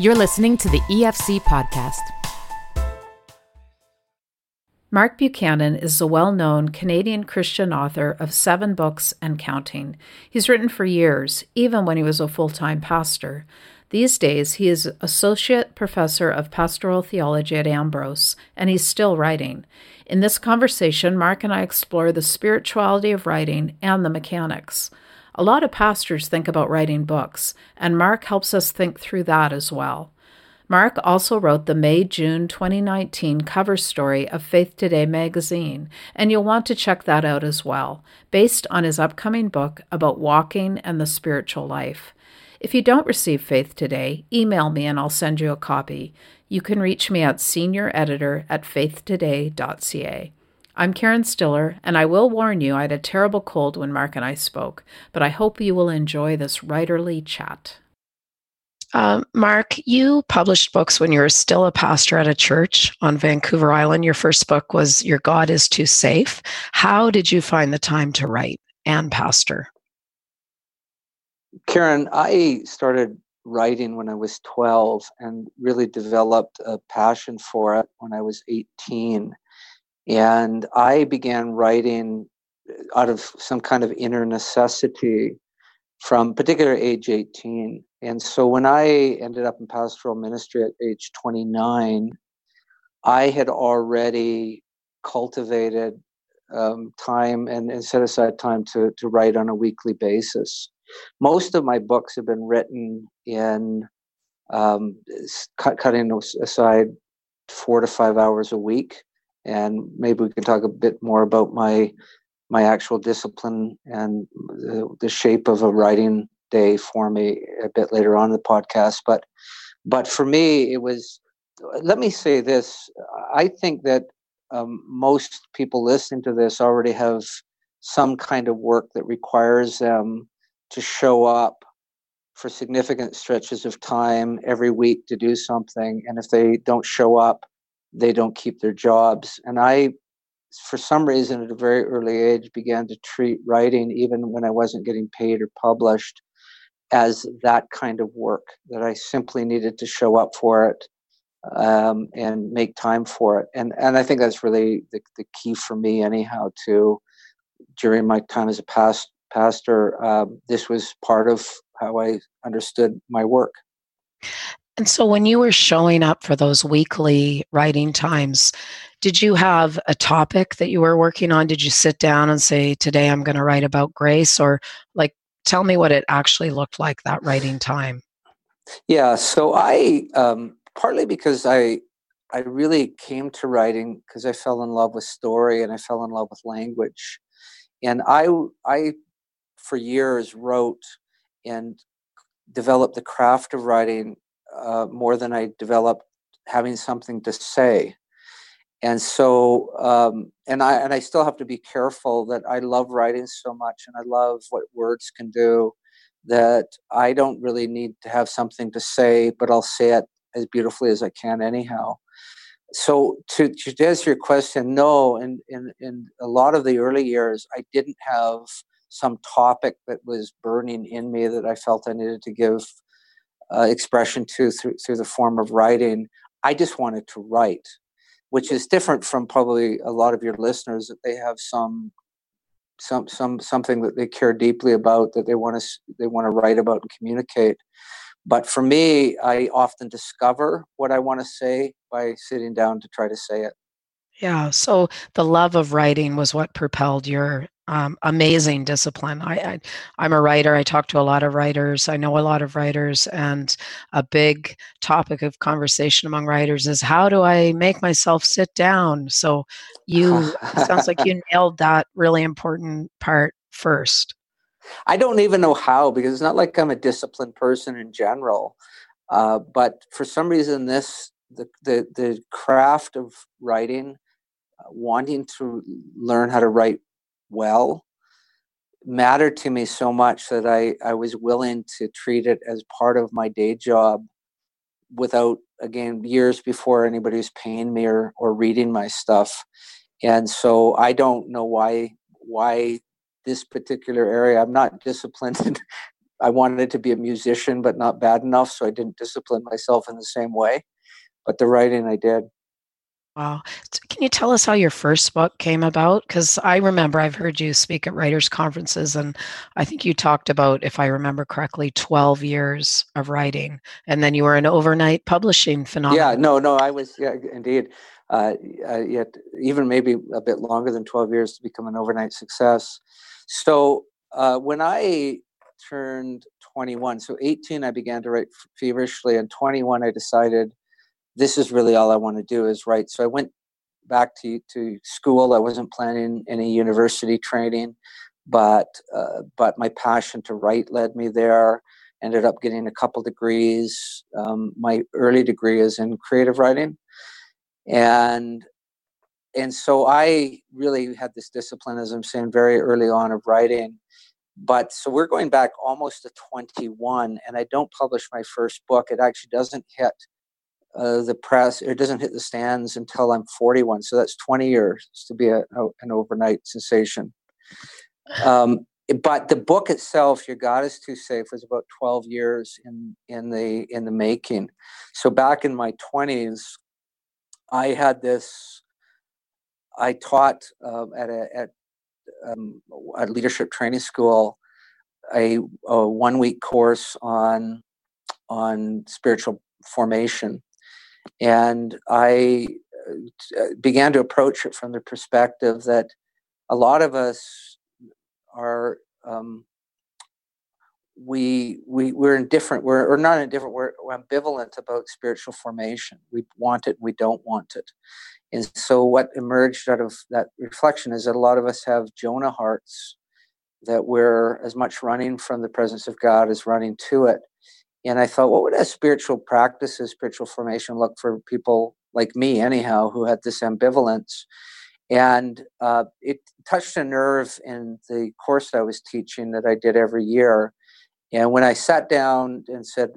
You're listening to the EFC podcast. Mark Buchanan is a well known Canadian Christian author of seven books and counting. He's written for years, even when he was a full time pastor. These days, he is Associate Professor of Pastoral Theology at Ambrose, and he's still writing. In this conversation, Mark and I explore the spirituality of writing and the mechanics. A lot of pastors think about writing books, and Mark helps us think through that as well. Mark also wrote the May June 2019 cover story of Faith Today magazine, and you'll want to check that out as well, based on his upcoming book about walking and the spiritual life. If you don't receive Faith Today, email me and I'll send you a copy. You can reach me at senior editor at faithtoday.ca. I'm Karen Stiller, and I will warn you I had a terrible cold when Mark and I spoke, but I hope you will enjoy this writerly chat. Uh, Mark, you published books when you were still a pastor at a church on Vancouver Island. Your first book was Your God is Too Safe. How did you find the time to write and pastor? Karen, I started writing when I was 12 and really developed a passion for it when I was 18. And I began writing out of some kind of inner necessity from particular age 18. And so when I ended up in pastoral ministry at age 29, I had already cultivated um, time and, and, set aside time to, to write on a weekly basis. Most of my books have been written in um, cut, cutting aside four to five hours a week and maybe we can talk a bit more about my my actual discipline and the, the shape of a writing day for me a bit later on in the podcast. But but for me it was let me say this. I think that um, most people listening to this already have some kind of work that requires them to show up for significant stretches of time every week to do something. And if they don't show up they don't keep their jobs. And I, for some reason, at a very early age, began to treat writing, even when I wasn't getting paid or published, as that kind of work that I simply needed to show up for it um, and make time for it. And and I think that's really the, the key for me, anyhow. To during my time as a past pastor, um, this was part of how I understood my work. And so when you were showing up for those weekly writing times, did you have a topic that you were working on? Did you sit down and say, today I'm going to write about grace? Or like, tell me what it actually looked like that writing time. Yeah. So I, um, partly because I, I really came to writing because I fell in love with story and I fell in love with language. And I, I, for years wrote and developed the craft of writing uh, more than I developed having something to say. And so, um, and I and I still have to be careful that I love writing so much, and I love what words can do. That I don't really need to have something to say, but I'll say it as beautifully as I can anyhow. So to, to answer your question, no. In, in in a lot of the early years, I didn't have some topic that was burning in me that I felt I needed to give uh, expression to through, through the form of writing. I just wanted to write, which is different from probably a lot of your listeners that they have some some some something that they care deeply about that they want to they want to write about and communicate. But for me, I often discover what I want to say by sitting down to try to say it. Yeah. So the love of writing was what propelled your um, amazing discipline. I, I am a writer. I talk to a lot of writers. I know a lot of writers, and a big topic of conversation among writers is how do I make myself sit down. So you sounds like you nailed that really important part first. I don't even know how because it's not like I'm a disciplined person in general, uh, but for some reason this the the the craft of writing, uh, wanting to learn how to write well mattered to me so much that I, I was willing to treat it as part of my day job without again years before anybody was paying me or, or reading my stuff and so i don't know why why this particular area i'm not disciplined I wanted to be a musician, but not bad enough, so I didn't discipline myself in the same way. But the writing, I did. Wow. Can you tell us how your first book came about? Because I remember I've heard you speak at writers' conferences, and I think you talked about, if I remember correctly, 12 years of writing, and then you were an overnight publishing phenomenon. Yeah, no, no, I was, yeah, indeed. Uh, uh, yet, even maybe a bit longer than 12 years to become an overnight success. So, uh, when I turned 21, so 18, I began to write feverishly, and 21, I decided this is really all I want to do is write. So I went back to to school. I wasn't planning any university training, but uh, but my passion to write led me there. Ended up getting a couple degrees. Um, my early degree is in creative writing, and and so I really had this discipline, as I'm saying, very early on of writing. But so we're going back almost to 21, and I don't publish my first book. It actually doesn't hit uh, the press. It doesn't hit the stands until I'm 41. So that's 20 years to be a, a, an overnight sensation. Um, but the book itself, "Your God Is Too Safe," was about 12 years in in the in the making. So back in my 20s, I had this. I taught uh, at a at um, a leadership training school a, a one week course on on spiritual formation and I uh, began to approach it from the perspective that a lot of us are um, we we we're indifferent we're or not indifferent we're, we're ambivalent about spiritual formation. We want it we don't want it. And so what emerged out of that reflection is that a lot of us have jonah hearts that we're as much running from the presence of god as running to it and I thought, what would a spiritual practices, spiritual formation look for people like me, anyhow, who had this ambivalence? And uh, it touched a nerve in the course I was teaching that I did every year. And when I sat down and said,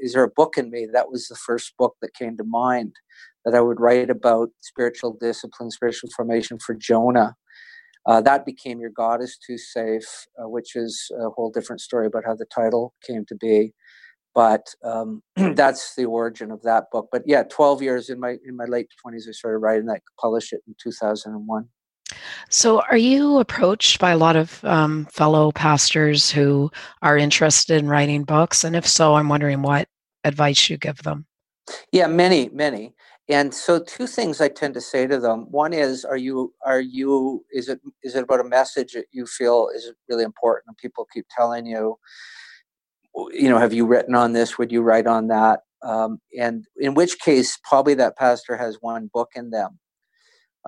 Is there a book in me? That was the first book that came to mind that I would write about spiritual discipline, spiritual formation for Jonah. Uh, that became Your God is Too Safe, uh, which is a whole different story about how the title came to be but um, that's the origin of that book. But yeah, 12 years in my in my late 20s, I started writing that. Published it in 2001. So, are you approached by a lot of um, fellow pastors who are interested in writing books? And if so, I'm wondering what advice you give them. Yeah, many, many. And so, two things I tend to say to them. One is, are you, are you, is it, is it about a message that you feel is really important, and people keep telling you, you know, have you written on this? Would you write on that? Um, and in which case, probably that pastor has one book in them,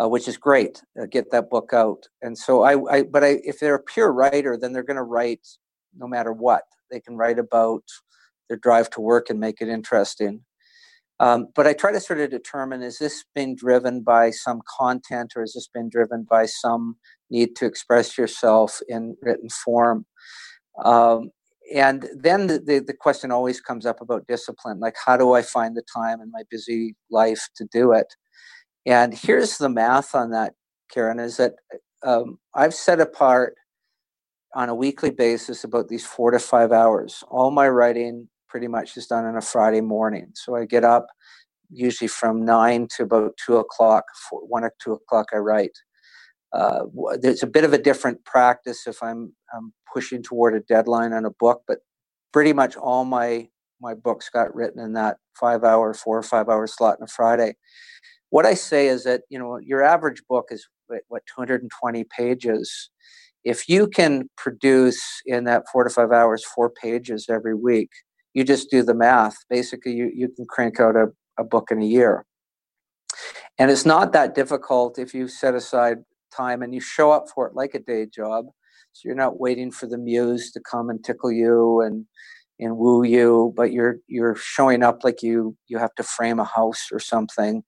uh, which is great. Uh, get that book out. And so I, I but I, if they're a pure writer, then they're going to write no matter what. They can write about their drive to work and make it interesting. Um, but I try to sort of determine is this being driven by some content or is this been driven by some need to express yourself in written form? Um, and then the, the, the, question always comes up about discipline like how do i find the time in my busy life to do it? And here's the math on that karen is that um, i've set apart on a weekly basis about these four to five hours. All my writing pretty much is done on a friday morning. So i get up usually from nine to about two o'clock one or two o'clock i write uh, there's a bit of a different practice if I'm, I'm pushing toward a deadline on a book, but pretty much all my my books got written in that five hour, four or five hour slot on a Friday. What I say is that you know your average book is what 220 pages. If you can produce in that four to five hours four pages every week, you just do the math. Basically, you, you can crank out a, a book in a year. And it's not that difficult if you set aside time and you show up for it like a day job. So you're not waiting for the muse to come and tickle you and and woo you, but you're you're showing up like you you have to frame a house or something,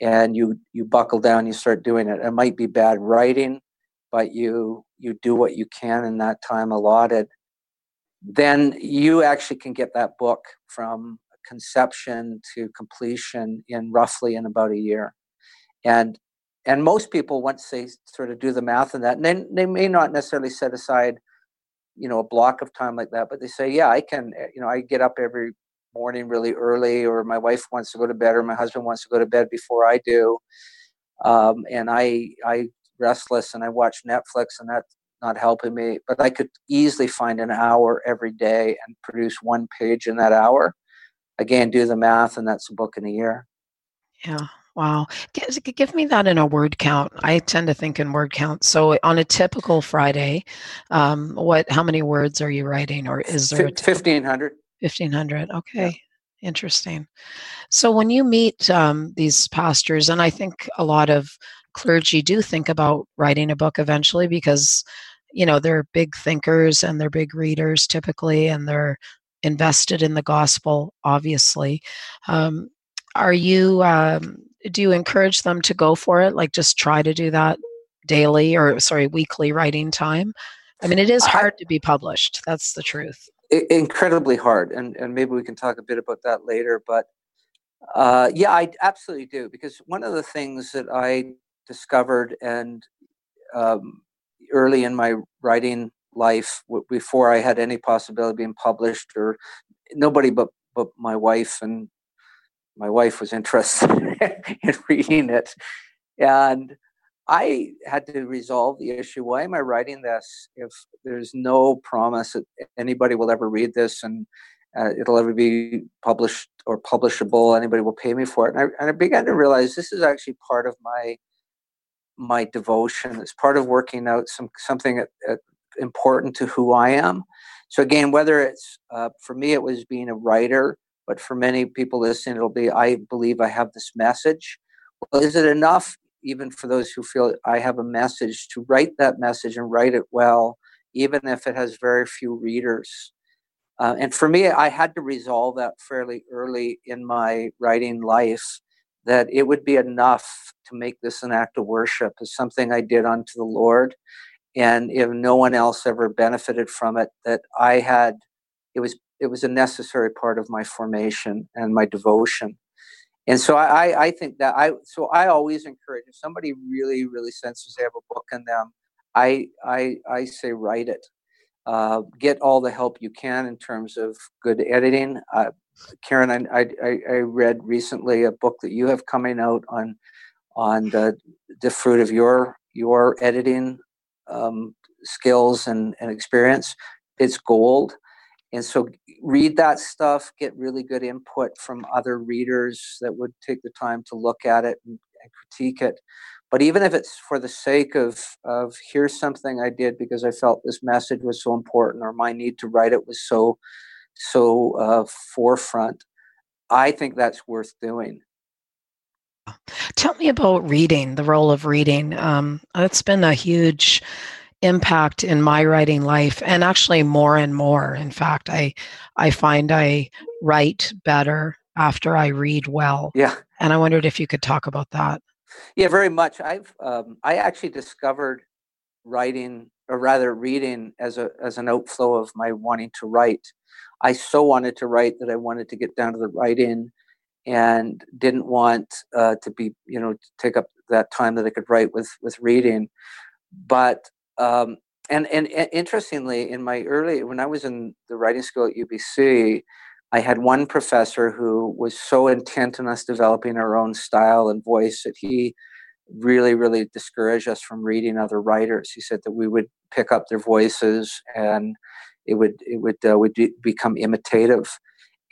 and you you buckle down, you start doing it. It might be bad writing, but you you do what you can in that time allotted. Then you actually can get that book from conception to completion in roughly in about a year. And and most people once they sort of do the math on that and then they may not necessarily set aside you know a block of time like that but they say yeah i can eh, you know i get up every morning really early or my wife wants to go to bed or my husband wants to go to bed before i do. Um, and i i restless and i watch netflix and that's not helping me but i could easily find an hour every day and produce one page in that hour. Again do the math and that's a book in a year. Yeah Wow. Give me that in a word count. I tend to think in word count. So on a typical Friday, um, what? How many words are you writing, or is there fifteen hundred? Fifteen hundred. Okay. Yeah. Interesting. So when you meet um, these pastors, and I think a lot of clergy do think about writing a book eventually because you know they're big thinkers and they're big readers typically, and they're invested in the gospel. Obviously, um, are you? Um, do you encourage them to go for it? Like just try to do that daily or sorry, weekly writing time? I mean, it is hard I, to be published. That's the truth. Incredibly hard, and and maybe we can talk a bit about that later. But uh, yeah, I absolutely do because one of the things that I discovered and um, early in my writing life, w- before I had any possibility of being published, or nobody but but my wife and my wife was interested in reading it. And I had to resolve the issue. Why am I writing this if there's no promise that anybody will ever read this and uh, it'll ever be published or publishable? Anybody will pay me for it? And I, and I began to realize this is actually part of my my devotion. It's part of working out some something important to who I am. So again, whether it's uh, for me, it was being a writer but for many people listening, it'll be, I believe I have this message. Well, is it enough, even for those who feel I have a message, to write that message and write it well, even if it has very few readers? Uh, and for me, I had to resolve that fairly early in my writing life that it would be enough to make this an act of worship, as something I did unto the Lord. And if no one else ever benefited from it, that I had, it was it was a necessary part of my formation and my devotion. And so I, I think that I so I always encourage if somebody really really senses they have a book in them, I I I say write it. Uh, get all the help you can in terms of good editing. Uh, Karen, I, I, I read recently a book that you have coming out on on the the fruit of your your editing um, skills and, and experience. It's gold. And so read that stuff, get really good input from other readers that would take the time to look at it and, and critique it. But even if it's for the sake of, of here's something I did because I felt this message was so important or my need to write it was so so uh, forefront, I think that's worth doing. Tell me about reading, the role of reading. Um, it's been a huge impact in my writing life and actually more and more. In fact i i find i write better after i read well. Yeah. And i wondered if you could talk about that. Yeah very much. I've um, i actually discovered writing or rather reading as a as an outflow of my wanting to write. I so wanted to write that i wanted to get down to the writing and didn't want uh, to be you know to take up that time that i could write with with reading. But um, and, and, and interestingly, in my early when I was in the writing school at UBC, I had one professor who was so intent on us developing our own style and voice that he really, really discouraged us from reading other writers. He said that we would pick up their voices and it would it would uh, would become imitative.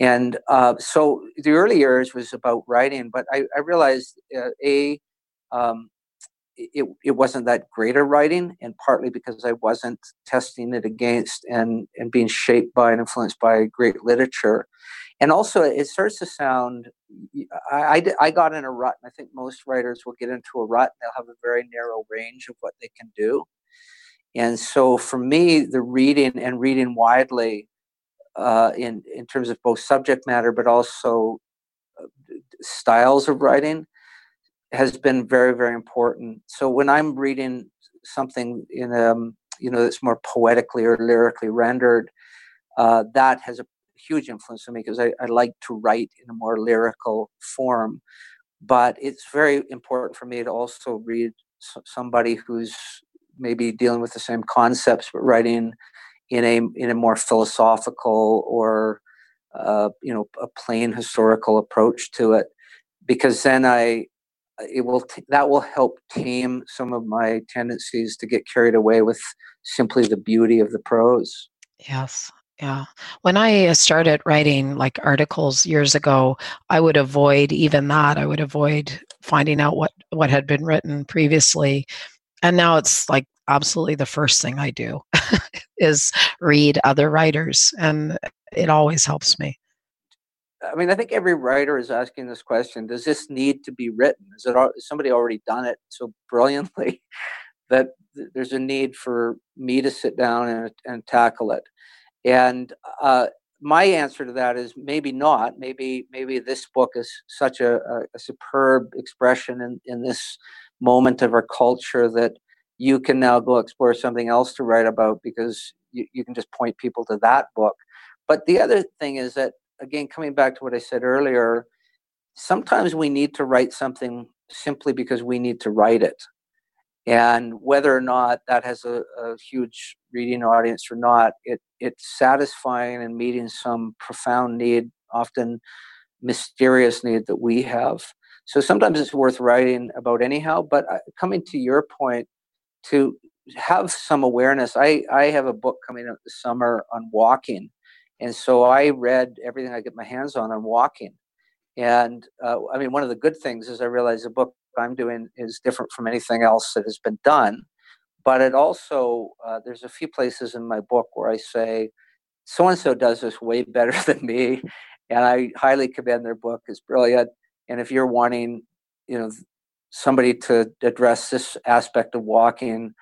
And uh, so the early years was about writing, but I, I realized uh, a um, it, it wasn't that great a writing, and partly because I wasn't testing it against and, and being shaped by and influenced by great literature. And also, it starts to sound, I, I, I got in a rut, and I think most writers will get into a rut and they'll have a very narrow range of what they can do. And so, for me, the reading and reading widely uh, in, in terms of both subject matter but also uh, styles of writing has been very very important. So when i'm reading something in um you know that's more poetically or lyrically rendered uh, that has a huge influence on me because I, I like to write in a more lyrical form. But it's very important for me to also read somebody who's maybe dealing with the same concepts but writing in a in a more philosophical or uh, you know a plain historical approach to it. Because then I it will t- that will help tame some of my tendencies to get carried away with simply the beauty of the prose. Yes. Yeah. When I uh, started writing like articles years ago, I would avoid even that. I would avoid finding out what what had been written previously. And now it's like absolutely the first thing I do is read other writers and it always helps me. I mean, I think every writer is asking this question: Does this need to be written? Is it somebody already done it so brilliantly that there's a need for me to sit down and, and tackle it? And uh, my answer to that is maybe not. Maybe maybe this book is such a, a, a superb expression in, in this moment of our culture that you can now go explore something else to write about because you, you can just point people to that book. But the other thing is that again, coming back to what I said earlier, sometimes we need to write something simply because we need to write it. And whether or not that has a, a huge reading audience or not, it, it's satisfying and meeting some profound need, often mysterious need that we have. So sometimes it's worth writing about anyhow. But uh, coming to your point, to have some awareness, I, I have a book coming out this summer on walking and so I read everything I get my hands on on walking. And uh, I mean, one of the good things is I realize the book I'm doing is different from anything else that has been done. But it also, uh, there's a few places in my book where I say, so and so does this way better than me. And I highly commend their book, it's brilliant. And if you're wanting, you know, somebody to address this aspect of walking,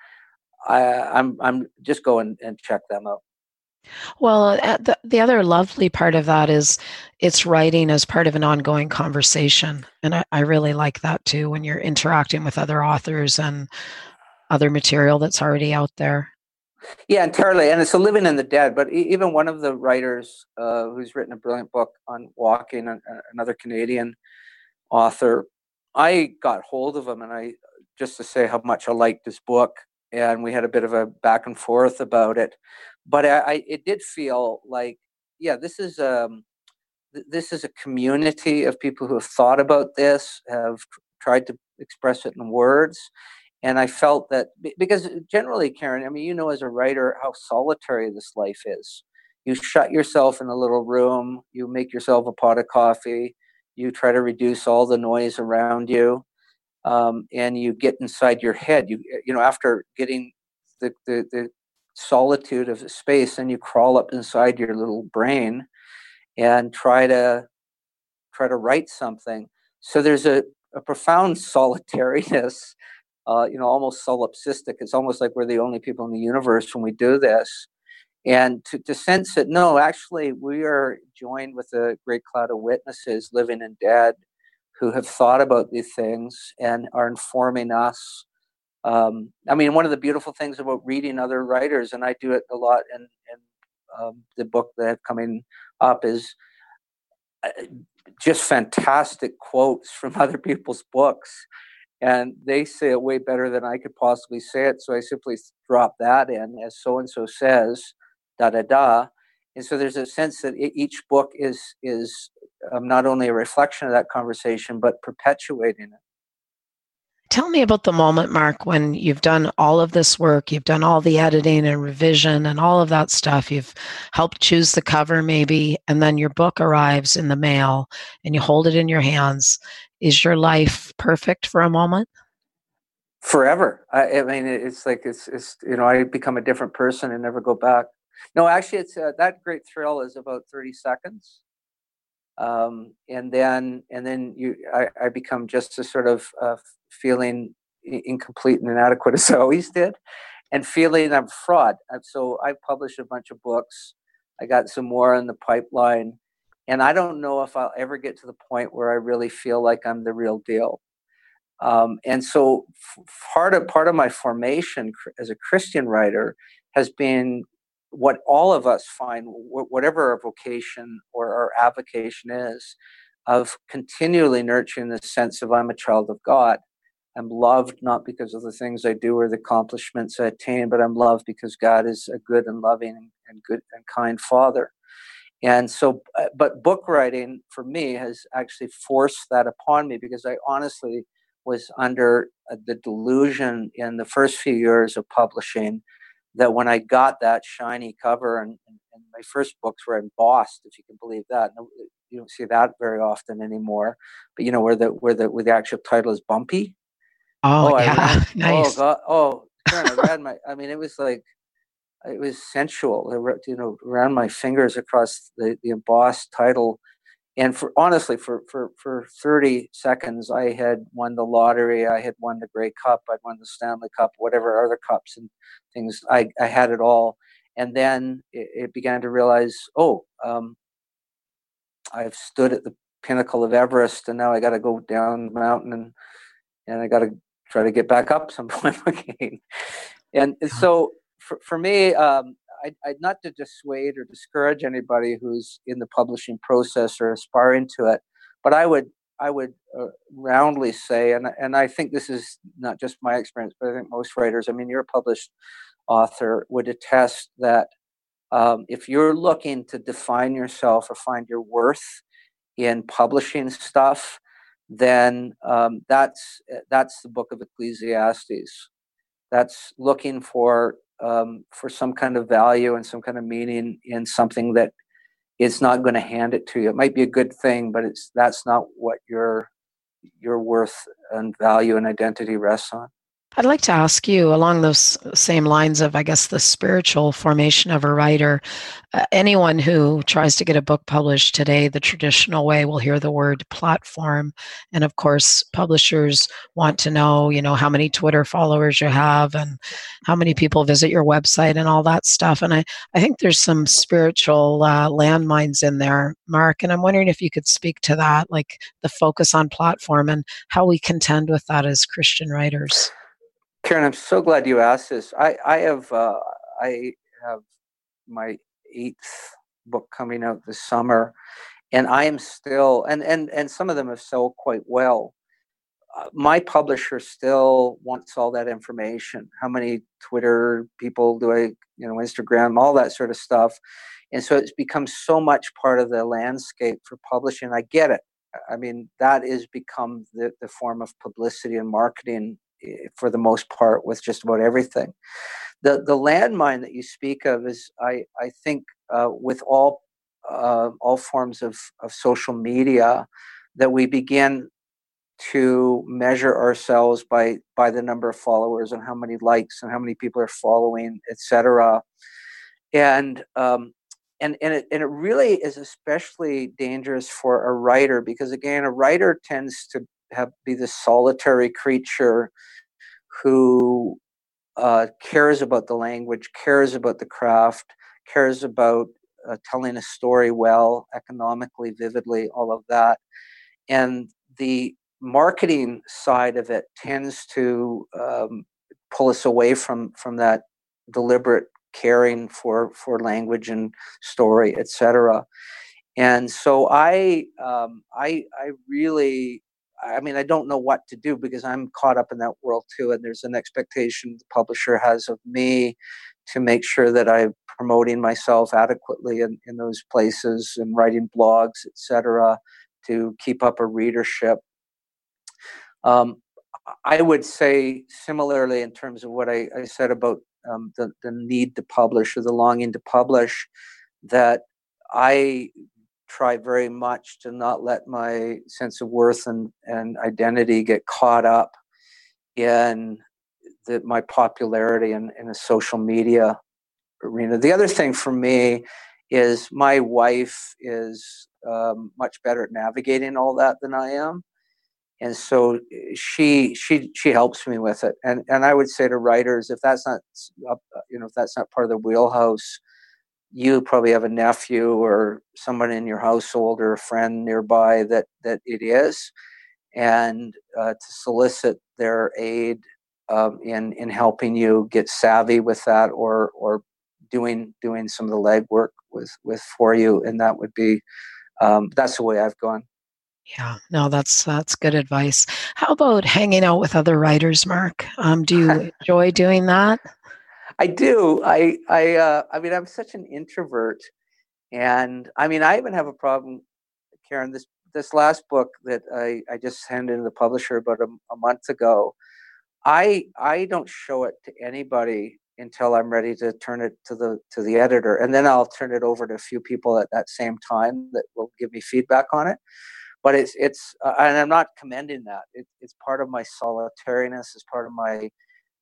I, I'm I'm just go and, and check them out. Well, uh, the, the other lovely part of that is it's writing as part of an ongoing conversation. And I, I really like that too when you're interacting with other authors and other material that's already out there. Yeah, entirely. And it's a living in the dead. But even one of the writers uh, who's written a brilliant book on walking, another Canadian author, I got hold of him and I just to say how much I liked his book. And we had a bit of a back and forth about it but I, I, it did feel like yeah this is um this is a community of people who have thought about this have tried to express it in words. And i felt that because generally karen i mean you know as a writer how solitary this life is. You shut yourself in a little room you make yourself a pot of coffee you try to reduce all the noise around you um, and you get inside your head. You you know after getting the, the, the solitude of space and you crawl up inside your little brain and try to try to write something. So there's a, a profound solitariness uh, you know almost solipsistic. It's almost like we're the only people in the universe when we do this. And to, to sense that no actually we are joined with a great cloud of witnesses living and dead who have thought about these things and are informing us um, I mean, one of the beautiful things about reading other writers, and I do it a lot in, in um, the book that have coming up, is uh, just fantastic quotes from other people's books. And they say it way better than I could possibly say it. So I simply drop that in as so and so says, da da da. And so there's a sense that each book is is um, not only a reflection of that conversation, but perpetuating it. Tell me about the moment, Mark, when you've done all of this work, you've done all the editing and revision and all of that stuff. You've helped choose the cover, maybe, and then your book arrives in the mail and you hold it in your hands. Is your life perfect for a moment? Forever. I, I mean, it's like it's, it's, you know, I become a different person and never go back. No, actually, it's uh, that great thrill is about 30 seconds. Um, and then and then you I, I become just a sort of uh, feeling incomplete and inadequate as I always did, and feeling I'm fraud. So I published a bunch of books. I got some more in the pipeline, and I don't know if I'll ever get to the point where I really feel like I'm the real deal. Um, and so part of part of my formation as a Christian writer has been what all of us find, whatever our vocation or our avocation is, of continually nurturing the sense of I'm a child of God. I'm loved not because of the things I do or the accomplishments I attain, but I'm loved because God is a good and loving and good and kind Father. And so, uh, but book writing for me has actually forced that upon me because I honestly was under uh, the delusion in the first few years of publishing that when I got that shiny cover and, and, my first books were embossed, if you can believe that. You don't see that very often anymore. But you know where the where the where the actual title is bumpy. Oh, oh yeah, read, oh, nice. Oh God, oh, I read my. I mean, it was like it was sensual. I you know, around my fingers across the, the embossed title, and for honestly, for for for thirty seconds, I had won the lottery. I had won the Grey Cup. I'd won the Stanley Cup, whatever other cups and things. I I had it all, and then it, it began to realize, oh, um, I've stood at the pinnacle of Everest, and now I got to go down the mountain and and I got to try to get back up some point again. And so for, for me, um, I, I, not to dissuade or discourage anybody who's in the publishing process or aspiring to it, but I would I would uh, roundly say, and and I think this is not just my experience, but I think most writers. I mean, you're a published author would attest that um, if you're looking to define yourself or find your worth in publishing stuff, then um, that's that's the book of Ecclesiastes. That's looking for um, for some kind of value and some kind of meaning in something that is not going to hand it to you. It might be a good thing, but it's that's not what your your worth and value and identity rests on. I'd like to ask you along those same lines of, I guess, the spiritual formation of a writer. Uh, anyone who tries to get a book published today the traditional way will hear the word platform. And of course, publishers want to know, you know, how many Twitter followers you have and how many people visit your website and all that stuff. And I, I think there's some spiritual uh, landmines in there, Mark. And I'm wondering if you could speak to that, like the focus on platform and how we contend with that as Christian writers. Karen, I'm so glad you asked this. I, I have uh, I have my eighth book coming out this summer, and I am still and and and some of them have sold quite well. Uh, my publisher still wants all that information. How many Twitter people do I, you know, Instagram, all that sort of stuff, and so it's become so much part of the landscape for publishing. I get it. I mean, that is become the, the form of publicity and marketing for the most part with just about everything. The the landmine that you speak of is I I think uh, with all uh, all forms of, of social media that we begin to measure ourselves by by the number of followers and how many likes and how many people are following, etc. And um, and and it and it really is especially dangerous for a writer because again, a writer tends to have be this solitary creature who uh, cares about the language, cares about the craft, cares about uh, telling a story well, economically, vividly, all of that. And the marketing side of it tends to um, pull us away from from that deliberate caring for for language and story, etc. And so I um, I I really I mean, I don't know what to do because I'm caught up in that world too, and there's an expectation the publisher has of me to make sure that I'm promoting myself adequately in, in those places and writing blogs, etc., to keep up a readership. Um, I would say similarly in terms of what I, I said about um, the, the need to publish or the longing to publish, that I try very much to not let my sense of worth and, and identity get caught up in the, my popularity in, in a social media arena. The other thing for me is my wife is um, much better at navigating all that than I am. And so she she she helps me with it, and and I would say to writers, if that's not you know if that's not part of the wheelhouse, you probably have a nephew or someone in your household or a friend nearby that that it is, and uh, to solicit their aid um, in in helping you get savvy with that or or doing doing some of the legwork with with for you, and that would be um, that's the way I've gone. Yeah, no, that's that's good advice. How about hanging out with other writers, Mark? Um, do you enjoy doing that? I do. I I uh, I mean, I'm such an introvert, and I mean, I even have a problem, Karen. This this last book that I I just handed in the publisher about a, a month ago. I I don't show it to anybody until I'm ready to turn it to the to the editor, and then I'll turn it over to a few people at that same time that will give me feedback on it. But it's it's uh, and I'm not commending that. It, it's part of my solitariness. It's part of my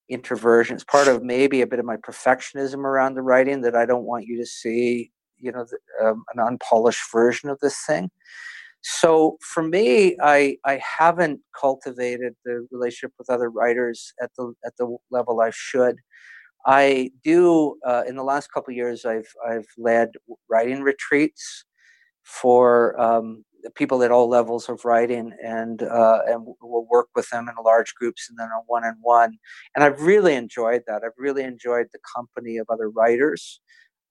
introversion. It's part of maybe a bit of my perfectionism around the writing that I don't want you to see. You know, the, um, an unpolished version of this thing. So for me, I I haven't cultivated the relationship with other writers at the at the level I should. I do. Uh, in the last couple years, I've I've led writing retreats for um, people at all levels of writing, and uh, and we'll work with them in large groups and then a one on one. And I've really enjoyed that. I've really enjoyed the company of other writers.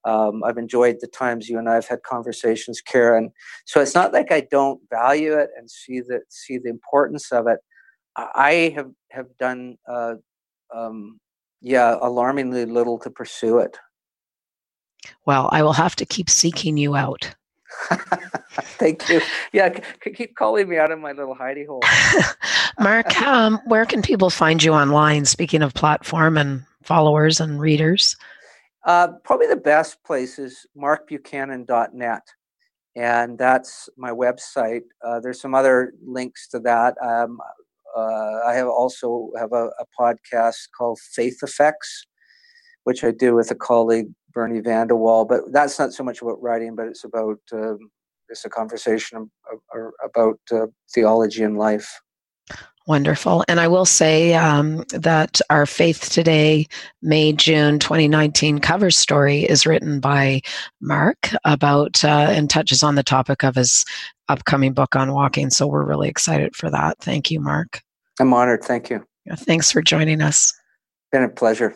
Um, I've enjoyed the times you and I have had conversations, Karen. So it's not like I don't value it and see the see the importance of it. I have have done uh, um, yeah, alarmingly little to pursue it. Well, I will have to keep seeking you out. Thank you. Yeah, c- keep calling me out of my little hidey hole. Mark, um, where can people find you online? Speaking of platform and followers and readers, uh, probably the best place is markbuchanan.net, and that's my website. Uh, there's some other links to that. Um, uh, I have also have a, a, podcast called Faith Effects, which I do with a colleague Bernie Vanderwall. But that's not so much about writing, but it's about um, it's a conversation about uh, theology and life. Wonderful. And I will say um, that our Faith Today, May June 2019 cover story is written by Mark about uh, and touches on the topic of his upcoming book on walking. So we're really excited for that. Thank you, Mark. I'm honored. Thank you. Thanks for joining us. Been a pleasure.